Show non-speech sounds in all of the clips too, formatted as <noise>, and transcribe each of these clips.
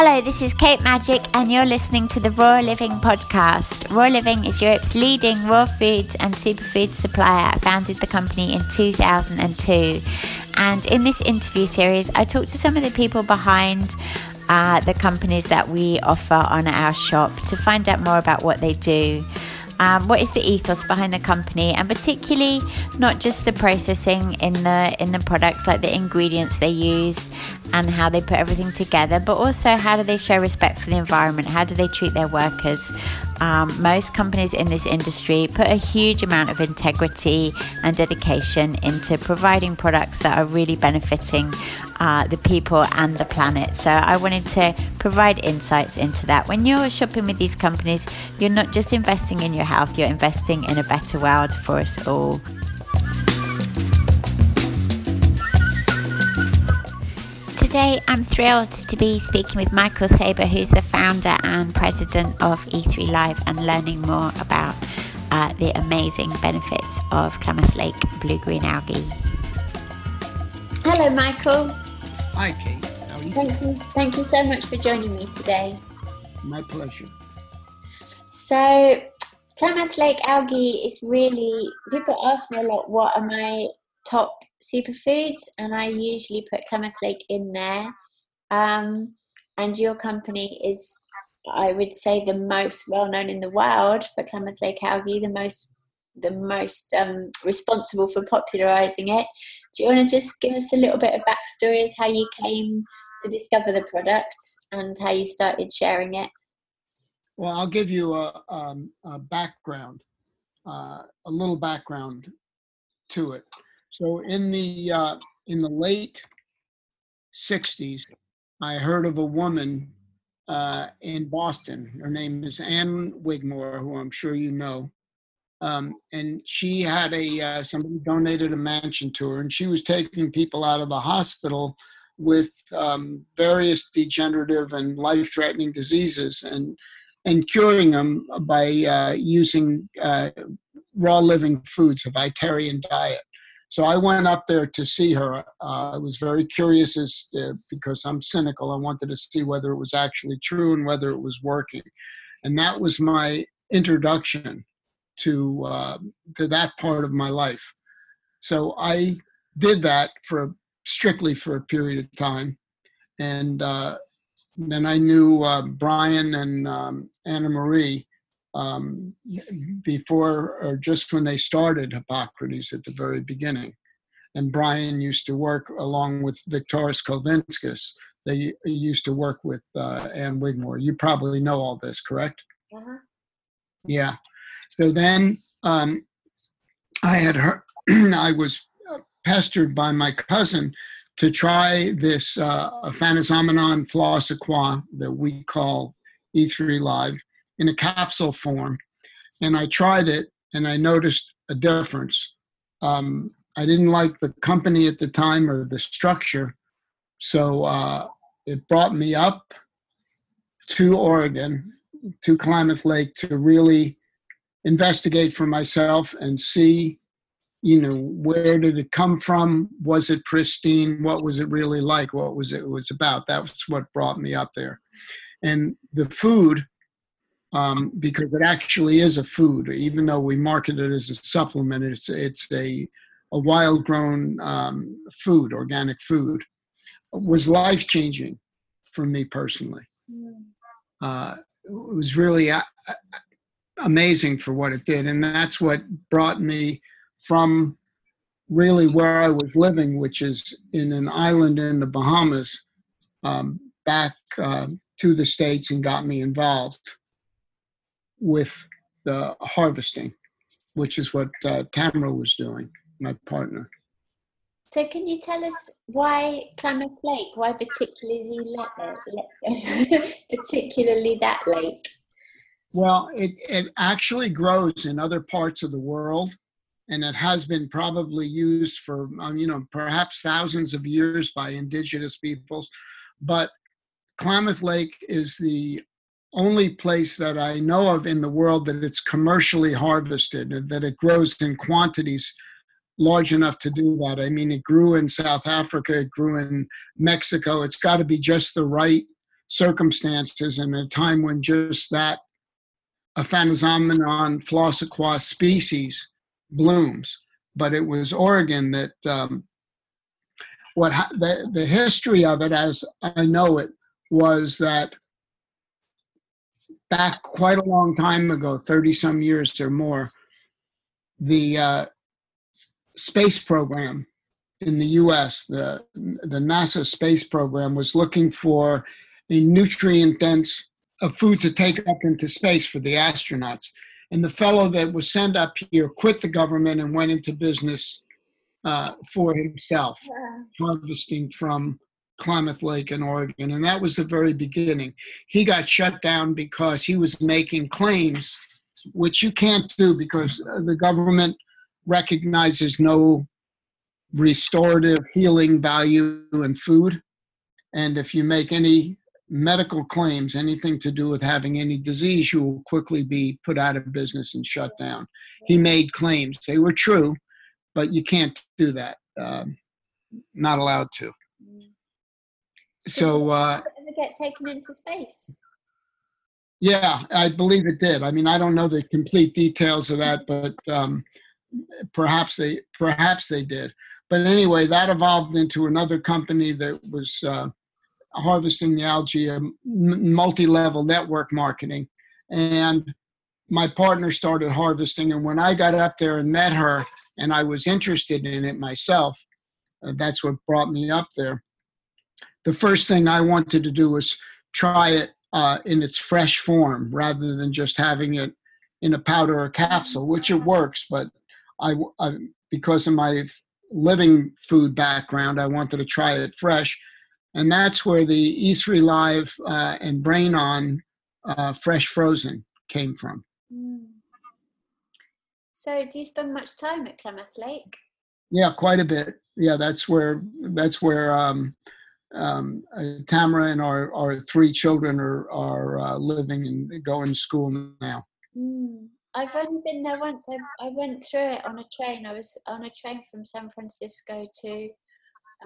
Hello, this is Kate Magic, and you're listening to the Raw Living podcast. Raw Living is Europe's leading raw foods and superfood supplier. I founded the company in 2002. And in this interview series, I talked to some of the people behind uh, the companies that we offer on our shop to find out more about what they do um, what is the ethos behind the company, and particularly not just the processing in the in the products, like the ingredients they use and how they put everything together, but also how do they show respect for the environment? How do they treat their workers? Um, most companies in this industry put a huge amount of integrity and dedication into providing products that are really benefiting uh, the people and the planet. So I wanted to provide insights into that. When you're shopping with these companies, you're not just investing in your health, you're investing in a better world for us all. Today, I'm thrilled to be speaking with Michael Saiber, who's the founder and president of E3 Live, and learning more about uh, the amazing benefits of Klamath Lake blue green algae. Hello, Michael. Hi, Kate. How are you? Thank you. Thank you so much for joining me today. My pleasure. So, Klamath Lake algae is really, people ask me a lot, what are my top superfoods? And I usually put Klamath Lake in there. Um, and your company is, I would say, the most well known in the world for Klamath Lake algae, the most the most um, responsible for popularizing it. Do you want to just give us a little bit of backstory as how you came to discover the product and how you started sharing it? Well, I'll give you a, um, a background, uh, a little background to it. So in the uh, in the late '60s, I heard of a woman uh, in Boston. Her name is Ann Wigmore, who I'm sure you know. Um, and she had a uh, somebody donated a mansion to her, and she was taking people out of the hospital with um, various degenerative and life-threatening diseases, and and curing them by uh, using uh, raw living foods, a vegetarian diet. So I went up there to see her. Uh, I was very curious as to, because I'm cynical. I wanted to see whether it was actually true and whether it was working, and that was my introduction to uh, to that part of my life. So I did that for strictly for a period of time, and uh, then I knew uh, Brian and um, Anna Marie um, before or just when they started Hippocrates at the very beginning. And Brian used to work along with Viktoras Kulvinskas. They used to work with uh, Ann Wigmore. You probably know all this, correct? Uh-huh. Yeah. So then um, I had heard, <clears throat> I was pestered by my cousin to try this uh, Aphanizomenon flos-aquae that we call E3 Live in a capsule form. And I tried it and I noticed a difference. Um, I didn't like the company at the time or the structure. So uh, it brought me up to Oregon, to Klamath Lake, to really investigate for myself and see you know where did it come from was it pristine what was it really like what was it was about that was what brought me up there and the food um, because it actually is a food even though we market it as a supplement it's it's a a wild grown um, food organic food was life changing for me personally mm. uh, it was really uh, amazing for what it did. And that's what brought me from really where I was living, which is in an island in the Bahamas, um, back uh, to the States and got me involved with the harvesting, which is what uh, Tamara was doing, my partner. So, can you tell us why Klamath Lake? Why particularly, <laughs> particularly that lake? Well, it, it actually grows in other parts of the world, and it has been probably used for, um, you know, perhaps thousands of years by indigenous peoples. But Klamath Lake is the only place that I know of in the world that it's commercially harvested, that it grows in quantities large enough to do that. I mean, it grew in South Africa, it grew in Mexico. It's got to be just the right circumstances and a time when just that Aphanizomenon flos-aquae species blooms. But it was Oregon that um, what ha- the, the history of it, as I know it, was that back quite a long time ago, 30 some years or more, the uh, space program in the US, the, the NASA space program was looking for a nutrient dense of food to take up into space for the astronauts. And the fellow that was sent up here quit the government and went into business uh, for himself, yeah. harvesting from Klamath Lake in Oregon. And that was the very beginning. He got shut down because he was making claims, which you can't do because the government recognizes no restorative healing value in food. And if you make any medical claims, anything to do with having any disease, you will quickly be put out of business and shut down. He made claims. They were true, but you can't do that. Um, not allowed to. So, uh, get taken into space? Yeah, I believe it did. I mean, I don't know the complete details of that, but um, perhaps they perhaps they did. But anyway, that evolved into another company that was uh, harvesting the algae, a multi-level network marketing, and my partner started harvesting. And when I got up there and met her, and I was interested in it myself, uh, that's what brought me up there. The first thing I wanted to do was try it uh, in its fresh form rather than just having it in a powder or capsule, which it works. But I, I because of my living food background, I wanted to try it fresh and that's where the E3 Live uh, and Brain On uh, Fresh Frozen came from. Mm. So, do you spend much time at Klamath Lake? Yeah, quite a bit. Yeah, that's where that's where um, um, uh, Tamara and our, our three children are are uh, living and going to school now. Mm. I've only been there once. I, I went through it on a train. I was on a train from San Francisco to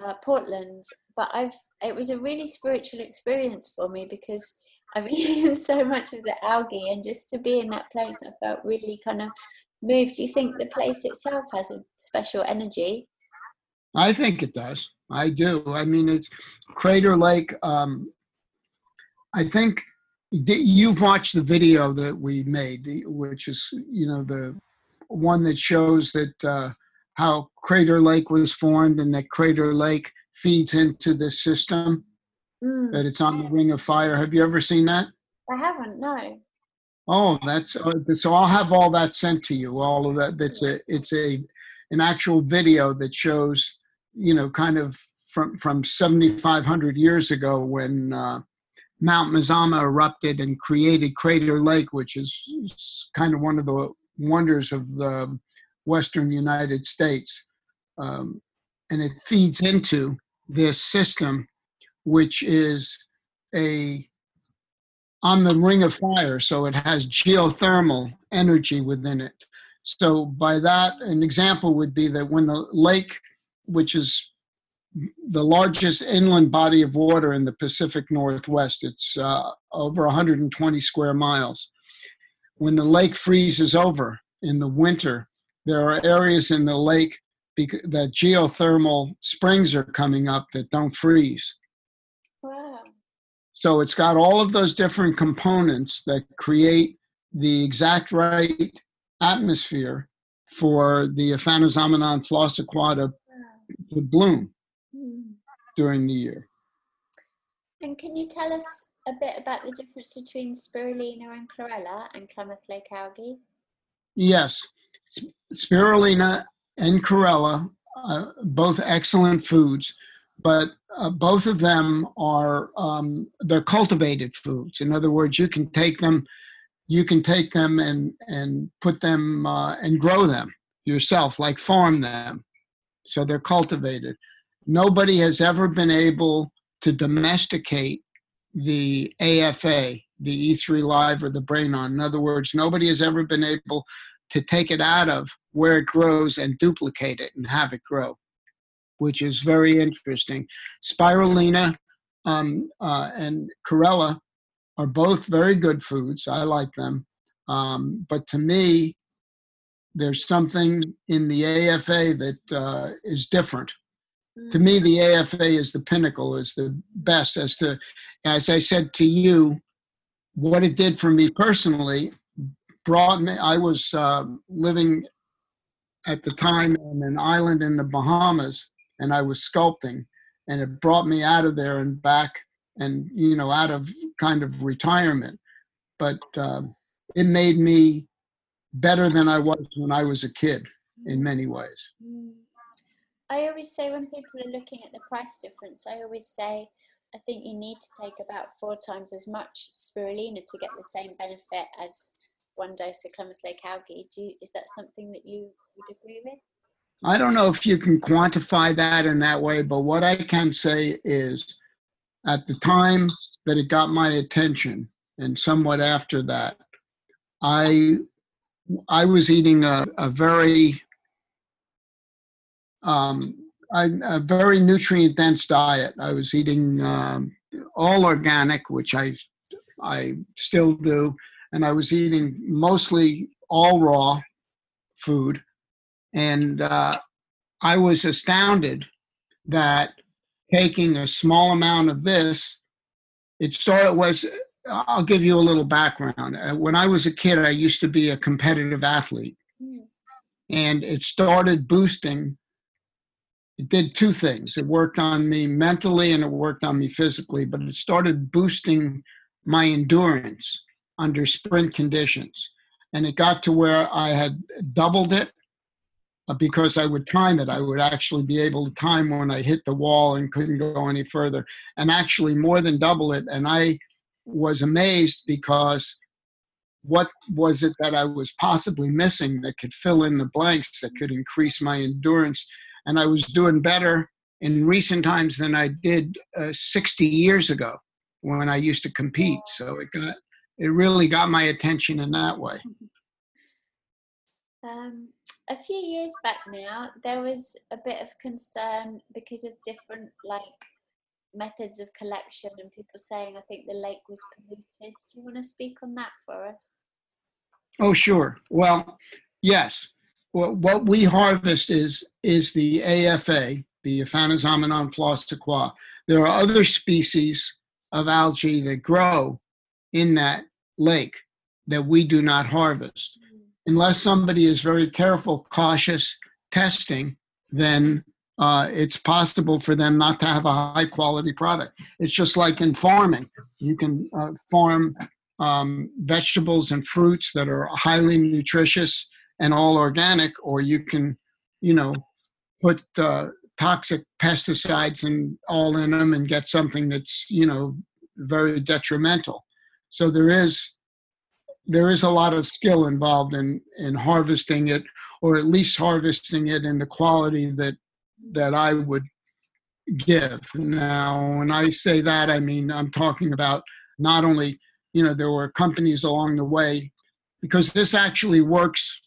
uh, Portland, but I've it was a really spiritual experience for me because I've eaten <laughs> so much of the algae, and just to be in that place, I felt really kind of moved. Do you think the place itself has a special energy? I think it does. I do. I mean, it's Crater Lake. Um, I think you've watched the video that we made, which is you know the one that shows that uh, how Crater Lake was formed and that Crater Lake feeds into this system, mm. that it's on the ring of fire. Have you ever seen that? I haven't, no. Oh, that's uh, so. I'll have all that sent to you. All of that. That's a. It's a, an actual video that shows, you know, kind of from from 7,500 years ago when uh, Mount Mazama erupted and created Crater Lake, which is kind of one of the wonders of the Western United States. Um, and it feeds into this system, which is a on the ring of fire, so it has geothermal energy within it. So, by that, an example would be that when the lake, which is the largest inland body of water in the Pacific Northwest, it's uh, over 120 square miles. When the lake freezes over in the winter, there are areas in the lake that geothermal springs are coming up that don't freeze. Wow. So it's got all of those different components that create the exact right atmosphere for the Aphanizomenon flossiquata to bloom mm. during the year. And can you tell us a bit about the difference between spirulina and chlorella and Klamath Lake algae? Yes spirulina and chlorella, uh, both excellent foods, but uh, both of them are um, they're cultivated foods. In other words, you can take them, you can take them and and put them uh, and grow them yourself, like farm them. So they're cultivated. Nobody has ever been able to domesticate the AFA, the E3 Live or the Brain On. In other words, nobody has ever been able to take it out of where it grows and duplicate it and have it grow, which is very interesting. Spirulina um, uh, and chlorella are both very good foods. I like them. Um, but to me, there's something in the AFA that uh, is different. To me, the AFA is the pinnacle, is the best. As to, as I said to you, what it did for me personally brought me. I was uh, living at the time on an island in the Bahamas, and I was sculpting, and it brought me out of there and back, and you know, out of kind of retirement. But uh, it made me better than I was when I was a kid in many ways. Mm. I always say when people are looking at the price difference, I always say I think you need to take about four times as much spirulina to get the same benefit as one dose of Klamath Lake algae. Do you, is that something that you would agree with? I don't know if you can quantify that in that way, but what I can say is at the time that it got my attention and somewhat after that, I I was eating a, a very um, a, a, very nutrient dense diet. I was eating um, all organic, which I I still do, and I was eating mostly all raw food, and uh, I was astounded that taking a small amount of this, it started was I'll give you a little background. Uh, when I was a kid, I used to be a competitive athlete. Mm. And it started boosting. It did two things. It worked on me mentally and it worked on me physically, but it started boosting my endurance under sprint conditions. And it got to where I had doubled it uh, because I would time it. I would actually be able to time when I hit the wall and couldn't go any further, and actually more than double it. And I was amazed because what was it that I was possibly missing that could fill in the blanks, that could increase my endurance? And I was doing better in recent times than I did uh, 60 years ago when I used to compete. So it got it really got my attention in that way. Um, a few years back now, there was a bit of concern because of different like methods of collection and people saying I think the lake was polluted. Do you want to speak on that for us? Oh, sure. Well, yes. Well, what we harvest is is the AFA, the Aphanizomenon flos-aquae. There are other species of algae that grow in that lake that we do not harvest. Mm. Unless somebody is very careful, cautious testing, then uh, it's possible for them not to have a high quality product. It's just like in farming. You can uh, farm um, vegetables and fruits that are highly nutritious and all organic, or you can, you know, put uh, toxic pesticides and all in them and get something that's, you know, very detrimental. So there is there is a lot of skill involved in in harvesting it, or at least harvesting it in the quality that that I would give. Now, when I say that, I mean I'm talking about not only, you know, there were companies along the way, because this actually works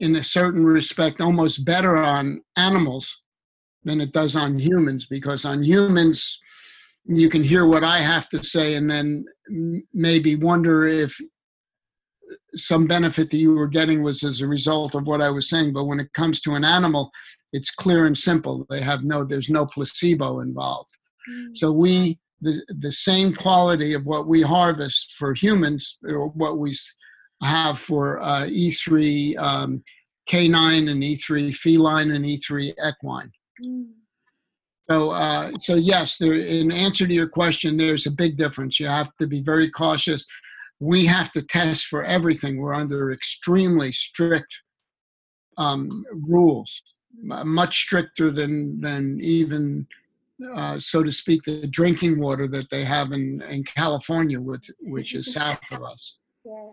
in a certain respect almost better on animals than it does on humans, because on humans, you can hear what I have to say and then maybe wonder if some benefit that you were getting was as a result of what I was saying. But when it comes to an animal, it's clear and simple. They have no, there's no placebo involved. Mm. So we, the, the same quality of what we harvest for humans, or what we have for uh, E3 um, canine and E3 feline and E3 equine. Mm. So, uh, so yes, there, in answer to your question, there's a big difference. You have to be very cautious we have to test for everything. We're under extremely strict um, rules, much stricter than than even, uh, so to speak, the drinking water that they have in in California, which which is south of us. Yeah.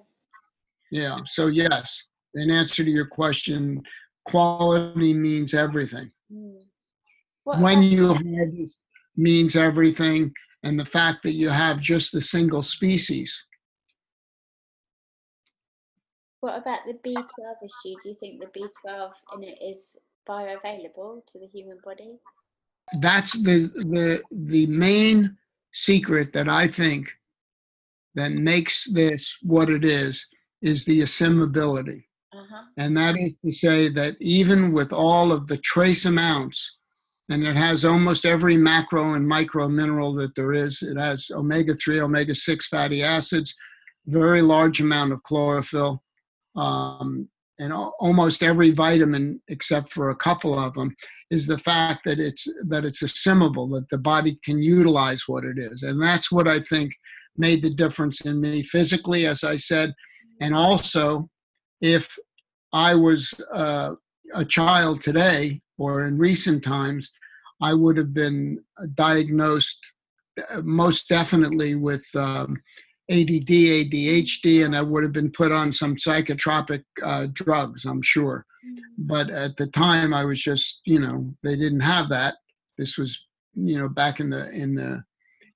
Yeah. So yes, in answer to your question, quality means everything. Mm. when you harvest means everything, and the fact that you have just the single species what about the B12 issue? Do you think the B12 in it is bioavailable to the human body? That's the the the main secret that I think that makes this what it is is the assimilability. Uh-huh. And that is to say that even with all of the trace amounts, and it has almost every macro and micro mineral that there is, it has omega 3, omega 6 fatty acids, very large amount of chlorophyll, um, and almost every vitamin except for a couple of them is the fact that it's that it's assimilable that the body can utilize what it is. And that's what i think made the difference in me physically as i said. And also if i was uh, a child today or in recent times i would have been diagnosed uh, most definitely with um, ADD, ADHD, and I would have been put on some psychotropic uh, drugs, I'm sure. Mm. But at the time, I was just, you know, they didn't have that. This was, you know, back in the in the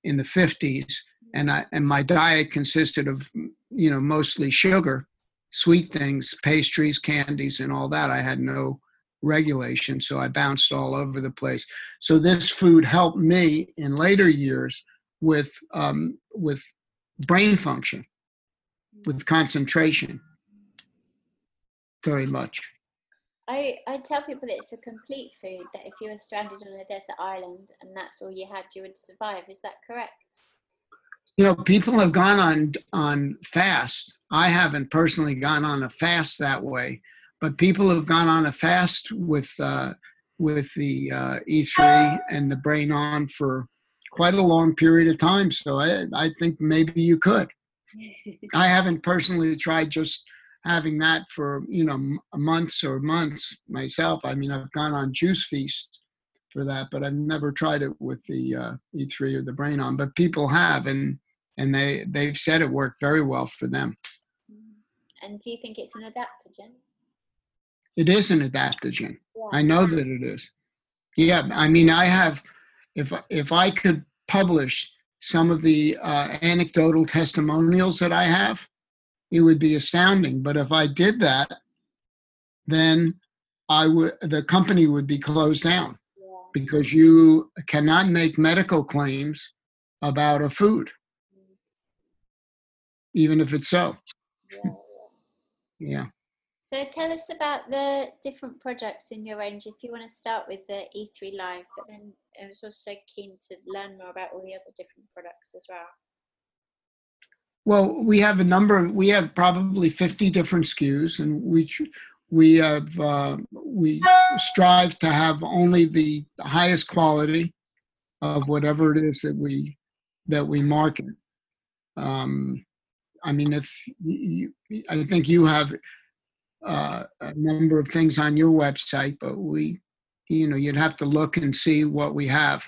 in the 50s, and I and my diet consisted of, you know, mostly sugar, sweet things, pastries, candies, and all that. I had no regulation, so I bounced all over the place. So this food helped me in later years with um, with brain function, with concentration, very much. I, I tell people that it's a complete food, that if you were stranded on a desert island and that's all you had, you would survive. Is that correct? You know, people have gone on on fast. I haven't personally gone on a fast that way, but people have gone on a fast with uh, with the uh, E3 and the Brain On for quite a long period of time. So I, I think maybe you could. <laughs> I haven't personally tried just having that for you know months or months myself. I mean, I've gone on Juice Feast for that, but I've never tried it with the uh, E3 or the Brain On. But people have, and and they they've said it worked very well for them. And do you think it's an adaptogen? It is an adaptogen. Yeah. I know that it is. Yeah, I mean, I have if if I could publish some of the uh, anecdotal testimonials that I have, it would be astounding. But if I did that, then I would the company would be closed down because you cannot make medical claims about a food, even if it's so. Yeah. yeah. So tell us about the different projects in your range. If you want to start with the E3 Live, but then I was also keen to learn more about all the other different products as well. Well, we have a number. We have probably fifty different SKUs, and we we have uh, we strive to have only the highest quality of whatever it is that we that we market. Um, I mean, if you, I think you have uh, a number of things on your website, but we, you know, you'd have to look and see what we have.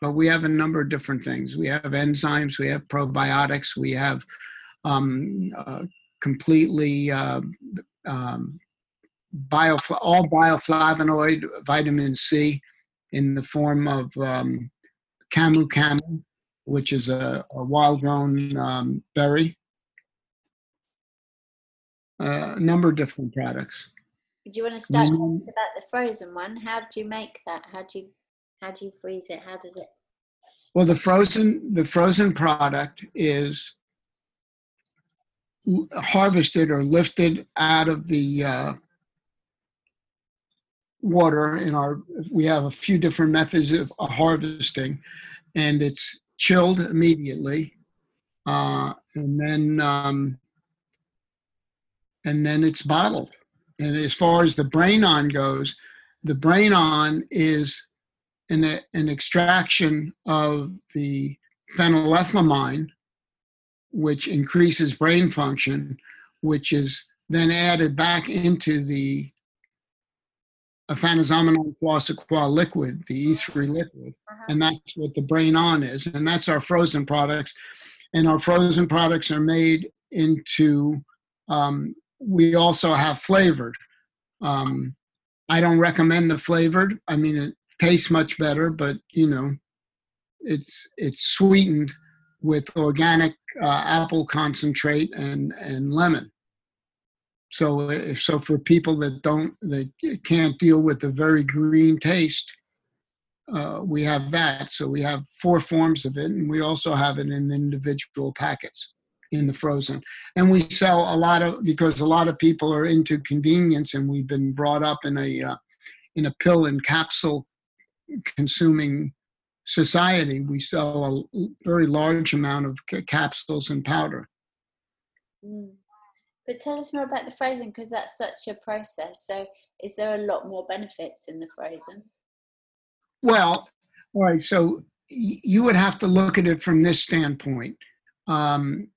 But we have a number of different things. We have enzymes, we have probiotics, we have um, uh, completely uh, um, all bioflavonoid vitamin C in the form of um, camu camu, which is a, a wild grown um, berry a number of different products. Do you want to start mm. about the frozen one? How do you make that? How do you how do you freeze it? How does it? Well, the frozen the frozen product is harvested or lifted out of the uh, water in our we have a few different methods of harvesting and it's chilled immediately uh, and then um, and then it's bottled. And as far as the brain on goes, the brain on is an, an extraction of the phenylethylamine, which increases brain function, which is then added back into the Aphanizomenon flos-aquae liquid, the E3 liquid, uh-huh. and that's what the brain on is. And that's our frozen products. And our frozen products are made into um, we also have flavored. Um, I don't recommend the flavored. I mean, it tastes much better, but you know, it's it's sweetened with organic uh, apple concentrate and and lemon. So if so, for people that don't that can't deal with the very green taste, uh, we have that. So we have four forms of it, and we also have it in individual packets in the frozen. And we sell a lot of because a lot of people are into convenience, and we've been brought up in a uh, in a pill and capsule consuming society. We sell a very large amount of c- capsules and powder. Mm. But tell us more about the frozen because that's such a process. So, is there a lot more benefits in the frozen? Well, all right. So y- you would have to look at it from this standpoint. Um,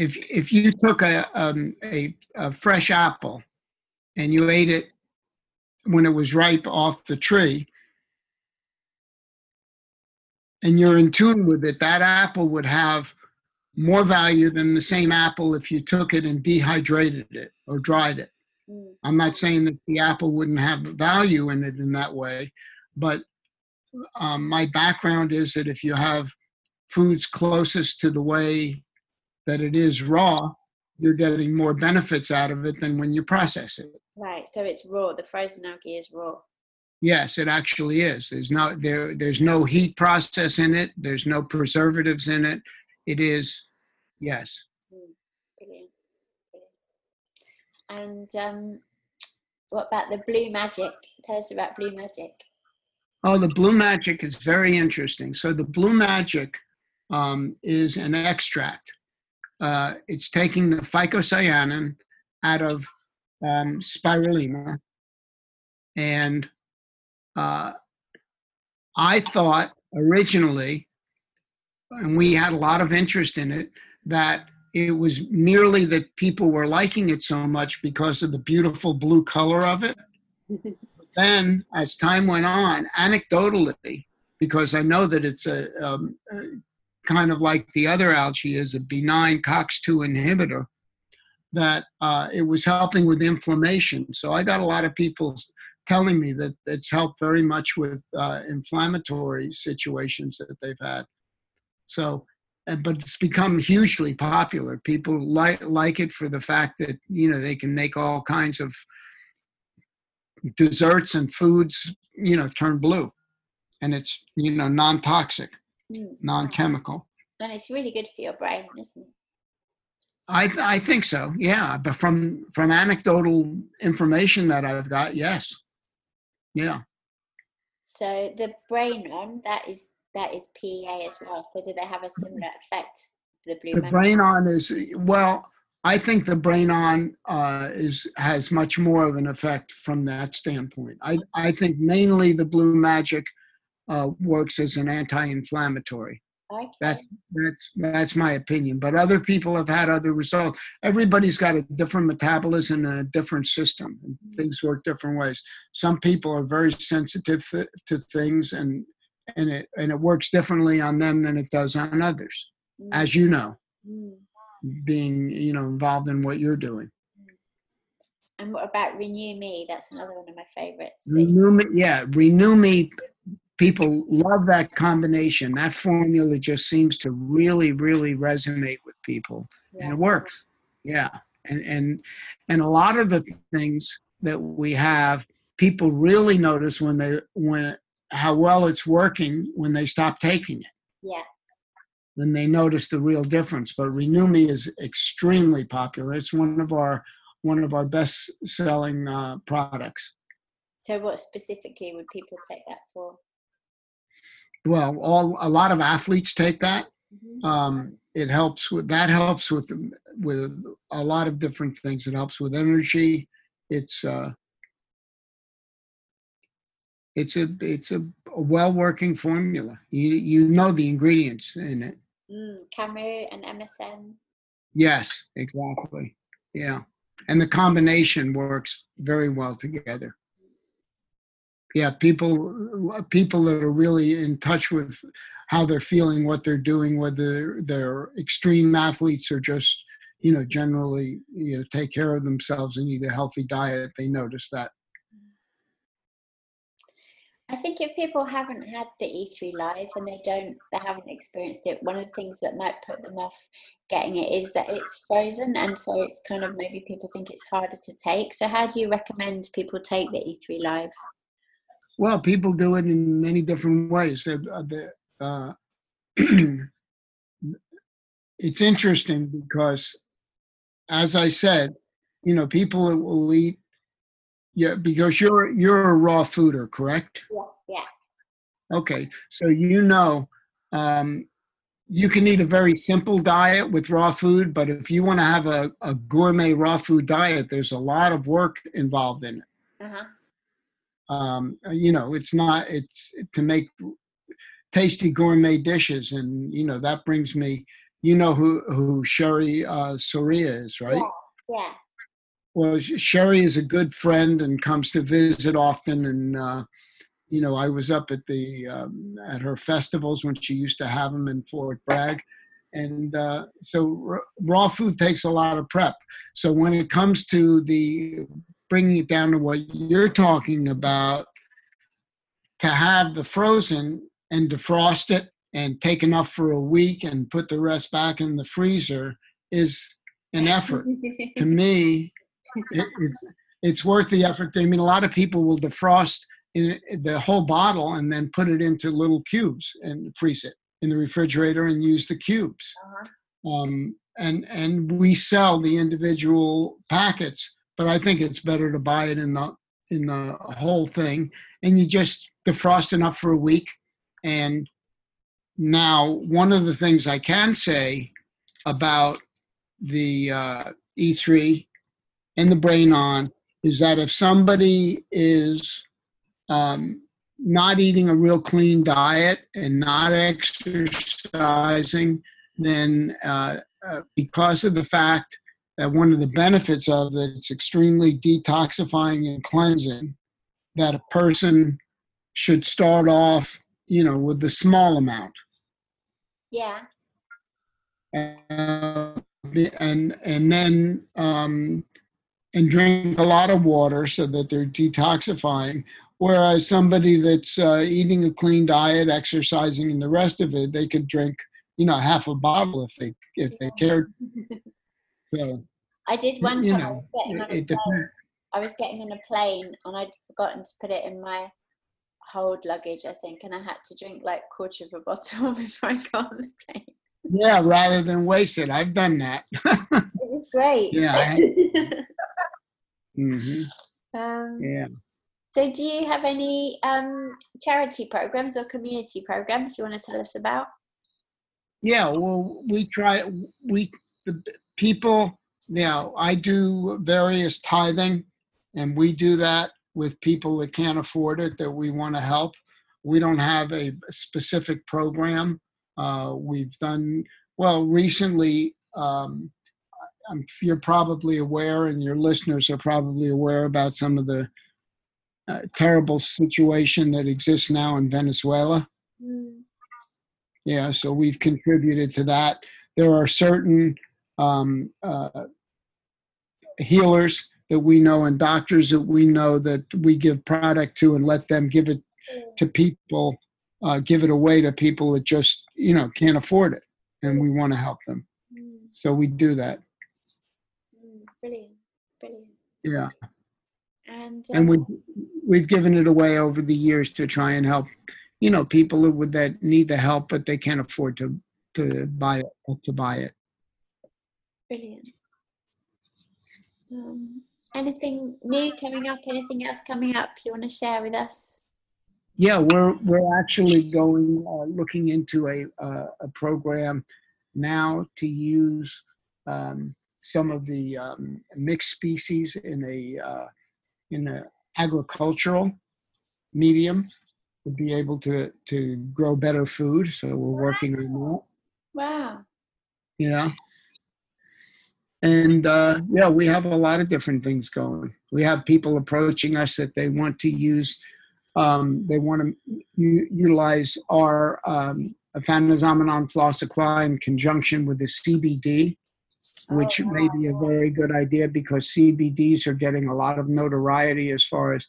if if you took a, um, a a fresh apple and you ate it when it was ripe off the tree, and you're in tune with it, that apple would have more value than the same apple if you took it and dehydrated it or dried it. Mm. I'm not saying that the apple wouldn't have value in it in that way, but um, my background is that if you have foods closest to the way that it is raw, you're getting more benefits out of it than when you process it. Right. So it's raw. The frozen algae is raw. Yes, it actually is. There's no there. There's no heat process in it. There's no preservatives in it. It is, yes. Mm. Brilliant. Brilliant. And um, what about the blue magic? Tell us about blue magic. Oh, the blue magic is very interesting. So the blue magic um, is an extract. Uh, it's taking the phycocyanin out of um, spirulina, and uh, I thought originally, and we had a lot of interest in it, that it was merely that people were liking it so much because of the beautiful blue color of it. <laughs> Then as time went on, anecdotally, because I know that it's a, um, a kind of like the other algae is a benign COX2 inhibitor, that uh, it was helping with inflammation. So I got a lot of people telling me that it's helped very much with uh, inflammatory situations that they've had. So, but it's become hugely popular. People like like it for the fact that you know they can make all kinds of desserts and foods, you know, turn blue, and it's you know non-toxic, Mm. non-chemical. And it's really good for your brain, isn't it? I th- I think so. Yeah, but from from anecdotal information that I've got, yes, yeah. So the brain on that is that is PEA as well. So do they have a similar effect? The blue The brain on is well. I think the brain on uh, is has much more of an effect from that standpoint. I I think mainly the blue magic uh, works as an anti-inflammatory. Okay. That's that's that's my opinion. But other people have had other results. Everybody's got a different metabolism and a different system. And things work different ways. Some people are very sensitive th- to things, and and it and it works differently on them than it does on others, Mm, as you know, mm. being you know involved in what you're doing. And what about Renew Me? That's another one of my favorites. Renew me, yeah, renew me. People love that combination. That formula just seems to really, really resonate with people. and it works yeah and and and a lot of the things that we have people really notice when they when how well it's working when they stop taking it Yeah. then they notice the real difference but renew me is extremely popular it's one of our one of our best selling uh, products So what specifically would people take that for? Well all a lot of athletes take that. Mhm. um, it helps with that helps with with a lot of different things. It helps with energy. It's uh it's a it's a, a well working formula. You you know the ingredients in it. Mm, Camus and MSM. yes exactly. Yeah. And the combination works very well together yeah people people that are really in touch with how they're feeling what they're doing whether they're extreme athletes or just you know generally you know take care of themselves and eat a healthy diet they notice that I think if people haven't had the E3 live and they don't, they haven't experienced it, one of the things that might put them off getting it is that it's frozen, and so it's kind of maybe people think it's harder to take. So, how do you recommend people take the E3 live? Well, people do it in many different ways. Uh, uh, <clears throat> it's interesting because, as I said, you know, people will eat. Yeah, because you're you're a raw fooder, correct? Yeah. Yeah. Okay, so you know, um, you can eat a very simple diet with raw food, but if you want to have a, a gourmet raw food diet, there's a lot of work involved in it. Uh-huh. Um, you know, it's not it's to make tasty gourmet dishes, and you know that brings me. You know who who Cherie uh, Soria is, right? Yeah. yeah. Well, Cherie is a good friend and comes to visit often, and uh, you know, I was up at the um, at her festivals when she used to have them in Fort Bragg, and uh, so r- raw food takes a lot of prep. So when it comes to the bringing it down to what you're talking about, to have the frozen and defrost it and take enough for a week and put the rest back in the freezer is an effort. to <laughs> me, it, it's it's worth the effort. I mean, a lot of people will defrost in the whole bottle and then put it into little cubes and freeze it in the refrigerator and use the cubes. Uh-huh. Um, and and we sell the individual packets, but I think it's better to buy it in the in the whole thing, and you just defrost enough for a week. And now, one of the things I can say about the uh, E3 and the Brain On is that if somebody is um, not eating a real clean diet and not exercising, then uh, uh, because of the fact that one of the benefits of it, it's extremely detoxifying and cleansing, that a person should start off, you know, with a small amount. Yeah. Uh, and and then um, and drink a lot of water so that they're detoxifying Whereas somebody that's uh, eating a clean diet, exercising, and the rest of it, they could drink, you know, half a bottle if they if they cared. <laughs> So, I did one time. Know, I was getting on a plane. I was getting on a plane and I'd forgotten to put it in my hold luggage, I think, and I had to drink like quarter of a <laughs> bottle before I got on the plane. Yeah, rather than waste it. I've done that. <laughs> it was great. Yeah. <laughs> mm-hmm. Um, yeah. So, do you have any um, charity programs or community programs you want to tell us about? Yeah, well, we try. We people. You know, I do various tithing, and we do that with people that can't afford it that we want to help. We don't have a specific program. Uh, we've done well recently. Um, I'm, you're probably aware, and your listeners are probably aware about some of the uh, terrible situation that exists now in Venezuela. Mm. Yeah, so we've contributed to that. There are certain um, uh, healers that we know and doctors that we know that we give product to and let them give it to people, uh, give it away to people that just you know can't afford it, and we want to help them. Mm. So we do that. Mm, brilliant, brilliant. Yeah. And, um, and we we've given it away over the years to try and help, you know, people would that need the help but they can't afford to to buy it to buy it. Brilliant. Um, anything new coming up? Anything else coming up you want to share with us? Yeah, we're we're actually going uh, looking into a uh, a program now to use um, some of the um, mixed species in a uh, in a agricultural medium to be able to to grow better food. So we're working on that. Wow. Yeah. And uh, yeah, we have a lot of different things going. We have people approaching us that they want to use, um, they want to u- utilize our um, flos-aquae in conjunction with the CBD which may be a very good idea because CBDs are getting a lot of notoriety as far as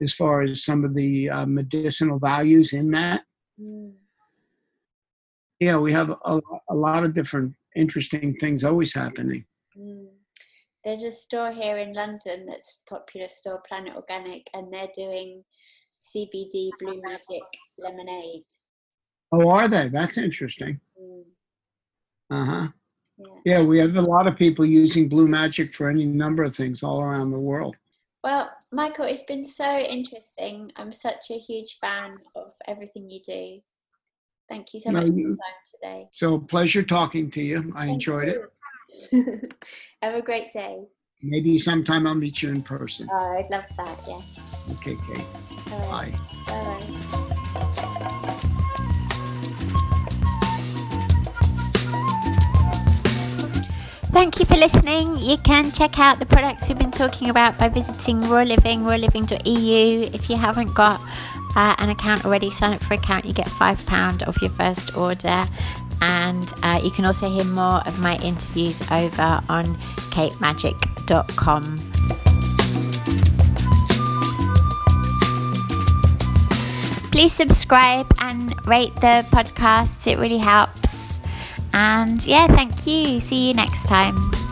as far as some of the uh, medicinal values in that. Mm. Yeah, we have a, a, lot of different interesting things always happening. There's a store here in London that's popular store, Planet Organic, and they're doing CBD Blue Magic lemonade. Oh, are they? That's interesting. Mm, Uh huh. yeah. Yeah, we have a lot of people using Blue Magic for any number of things all around the world. Well, Michael, it's been so interesting. I'm such a huge fan of everything you do. Thank you so No, much for your time today. So pleasure talking to you. I Thank enjoyed it. You. <laughs> Have a great day. Maybe sometime I'll meet you in person. Oh, I'd love that. Yes. Okay, Kate. All right. Bye. Bye. Thank you for listening. You can check out the products we've been talking about by visiting Raw Living, rawliving.eu. If you haven't got uh, an account already, sign up for an account. You get £5 off your first order. And uh, you can also hear more of my interviews over on katemagic.com. Please subscribe and rate the podcast, it really helps. And yeah, thank you. See you next time.